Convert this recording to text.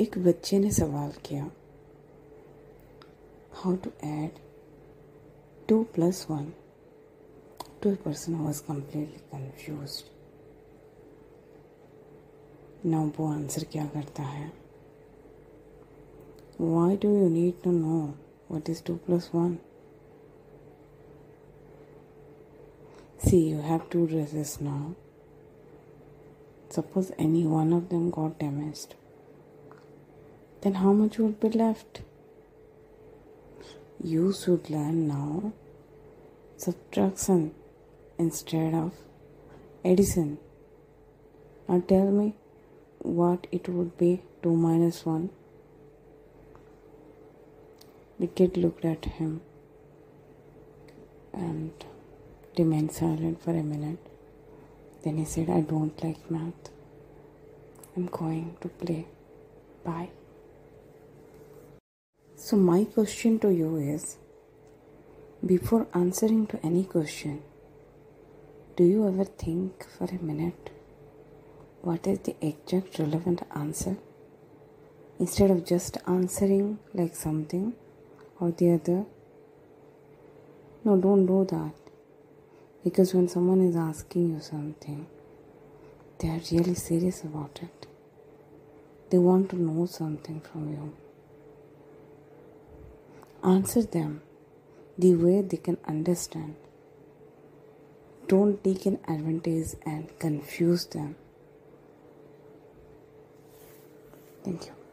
एक बच्चे ने सवाल किया how to add two plus one two a person was completely confuse ना वो आंसर क्या करता है? Why do you need to know what is two plus one see you have two dresses now suppose any one of them got damaged. Then how much would be left? You should learn now subtraction instead of addition. Now tell me what it would be 2 minus 1. The kid looked at him and remained silent for a minute. Then he said, I don't like math. I'm going to play. Bye. So, my question to you is before answering to any question, do you ever think for a minute what is the exact relevant answer? Instead of just answering like something or the other. No, don't do that. Because when someone is asking you something, they are really serious about it. They want to know something from you answer them the way they can understand. Don't take an advantage and confuse them. Thank you.